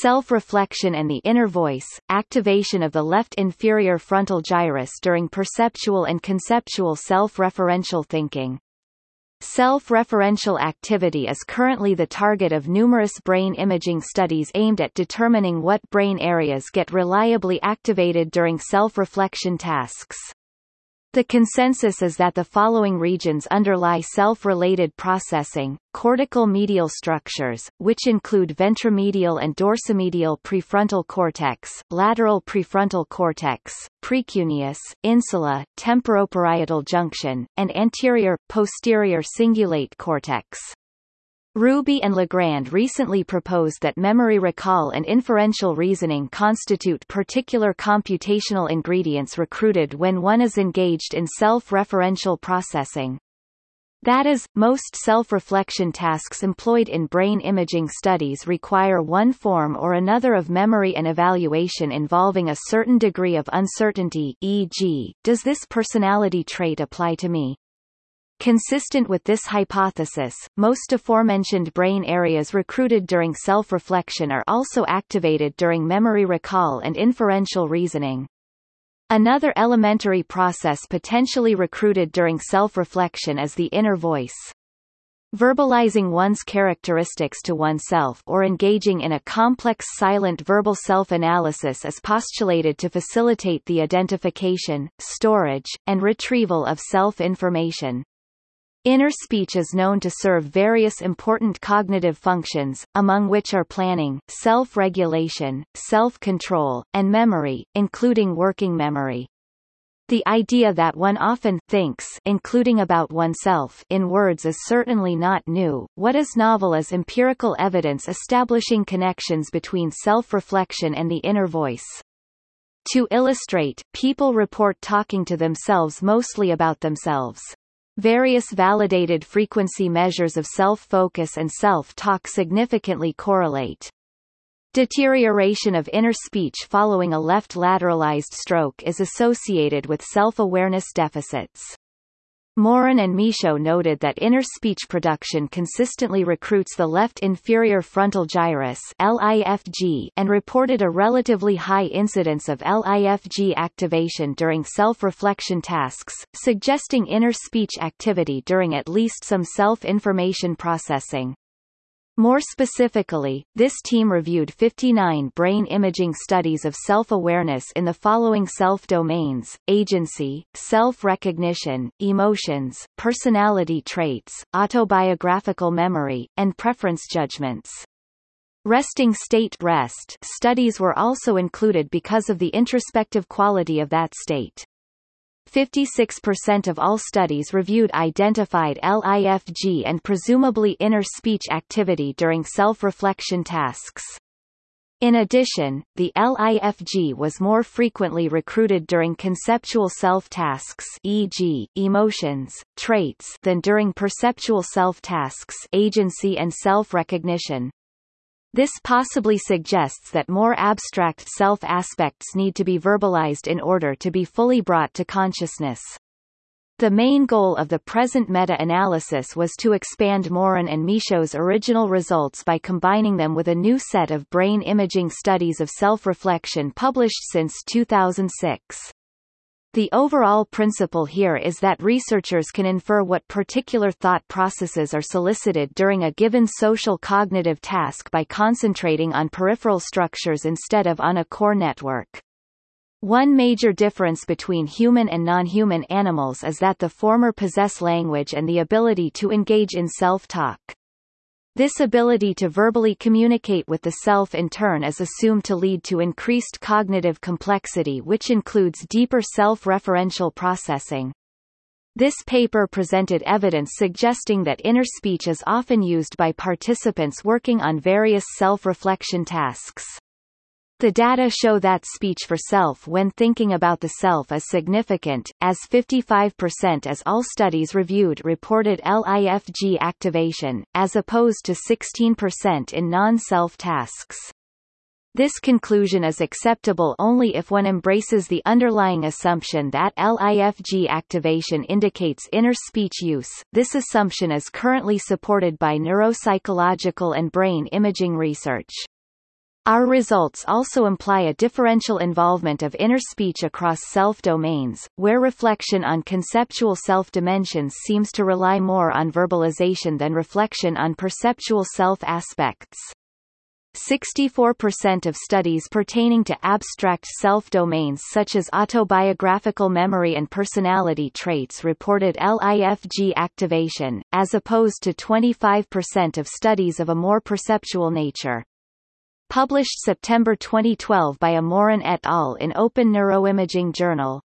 self-reflection and the inner voice, activation of the left inferior frontal gyrus during perceptual and conceptual self-referential thinking. Self-referential activity is currently the target of numerous brain imaging studies aimed at determining what brain areas get reliably activated during self-reflection tasks. The consensus is that the following regions underlie self-related processing, cortical medial structures, which include ventromedial and dorsomedial prefrontal cortex, lateral prefrontal cortex, precuneus, insula, temporoparietal junction, and anterior, posterior cingulate cortex. Ruby and Legrand recently proposed that memory recall and inferential reasoning constitute particular computational ingredients recruited when one is engaged in self-referential processing. That is, most self-reflection tasks employed in brain imaging studies require one form or another of memory and evaluation involving a certain degree of uncertainty e.g., does this personality trait apply to me? Consistent with this hypothesis, most aforementioned brain areas recruited during self-reflection are also activated during memory recall and inferential reasoning. Another elementary process potentially recruited during self-reflection is the inner voice. Verbalizing one's characteristics to oneself or engaging in a complex silent verbal self-analysis is postulated to facilitate the identification, storage, and retrieval of self-information. Inner speech is known to serve various important cognitive functions, among which are planning, self-regulation, self-control, and memory, including working memory. The idea that one often thinks including about oneself in words is certainly not new. What is novel is empirical evidence establishing connections between self-reflection and the inner voice. To illustrate, people report talking to themselves mostly about themselves. Various validated frequency measures of self-focus and self-talk significantly correlate. Deterioration of inner speech following a left lateralized stroke is associated with self-awareness deficits. Morin and Michaud noted that inner speech production consistently recruits the left inferior frontal gyrus LIFG and reported a relatively high incidence of LIFG activation during self-reflection tasks, suggesting inner speech activity during at least some self-information processing. More specifically, this team reviewed 59 brain imaging studies of self-awareness in the following self-domains, agency, self-recognition, emotions, personality traits, autobiographical memory, and preference judgments. Resting state rest studies were also included because of the introspective quality of that state. 56% of all studies reviewed identified LIFG and presumably inner speech activity during self-reflection tasks. In addition, the LIFG was more frequently recruited during conceptual self-tasks e.g., emotions, traits than during perceptual self-tasks agency and self-recognition. This possibly suggests that more abstract self-aspects need to be verbalized in order to be fully brought to consciousness. The main goal of the present meta-analysis was to expand Morin and Michaud's original results by combining them with a new set of brain imaging studies of self-reflection published since 2006. The overall principle here is that researchers can infer what particular thought processes are solicited during a given social cognitive task by concentrating on peripheral structures instead of on a core network. One major difference between human and non-human animals is that the former possess language and the ability to engage in self-talk. This ability to verbally communicate with the self in turn is assumed to lead to increased cognitive complexity which includes deeper self-referential processing. This paper presented evidence suggesting that inner speech is often used by participants working on various self-reflection tasks. The data show that speech for self when thinking about the self is significant, as 55% as all studies reviewed reported LIFG activation, as opposed to 16% in non-self tasks. This conclusion is acceptable only if one embraces the underlying assumption that LIFG activation indicates inner speech use. This assumption is currently supported by neuropsychological and brain imaging research. Our results also imply a differential involvement of inner speech across self-domains, where reflection on conceptual self-dimensions seems to rely more on verbalization than reflection on perceptual self-aspects. 64% of studies pertaining to abstract self-domains such as autobiographical memory and personality traits reported LIFG activation, as opposed to 25% of studies of a more perceptual nature. Published September 2012 by Amorin et al. in Open Neuroimaging Journal.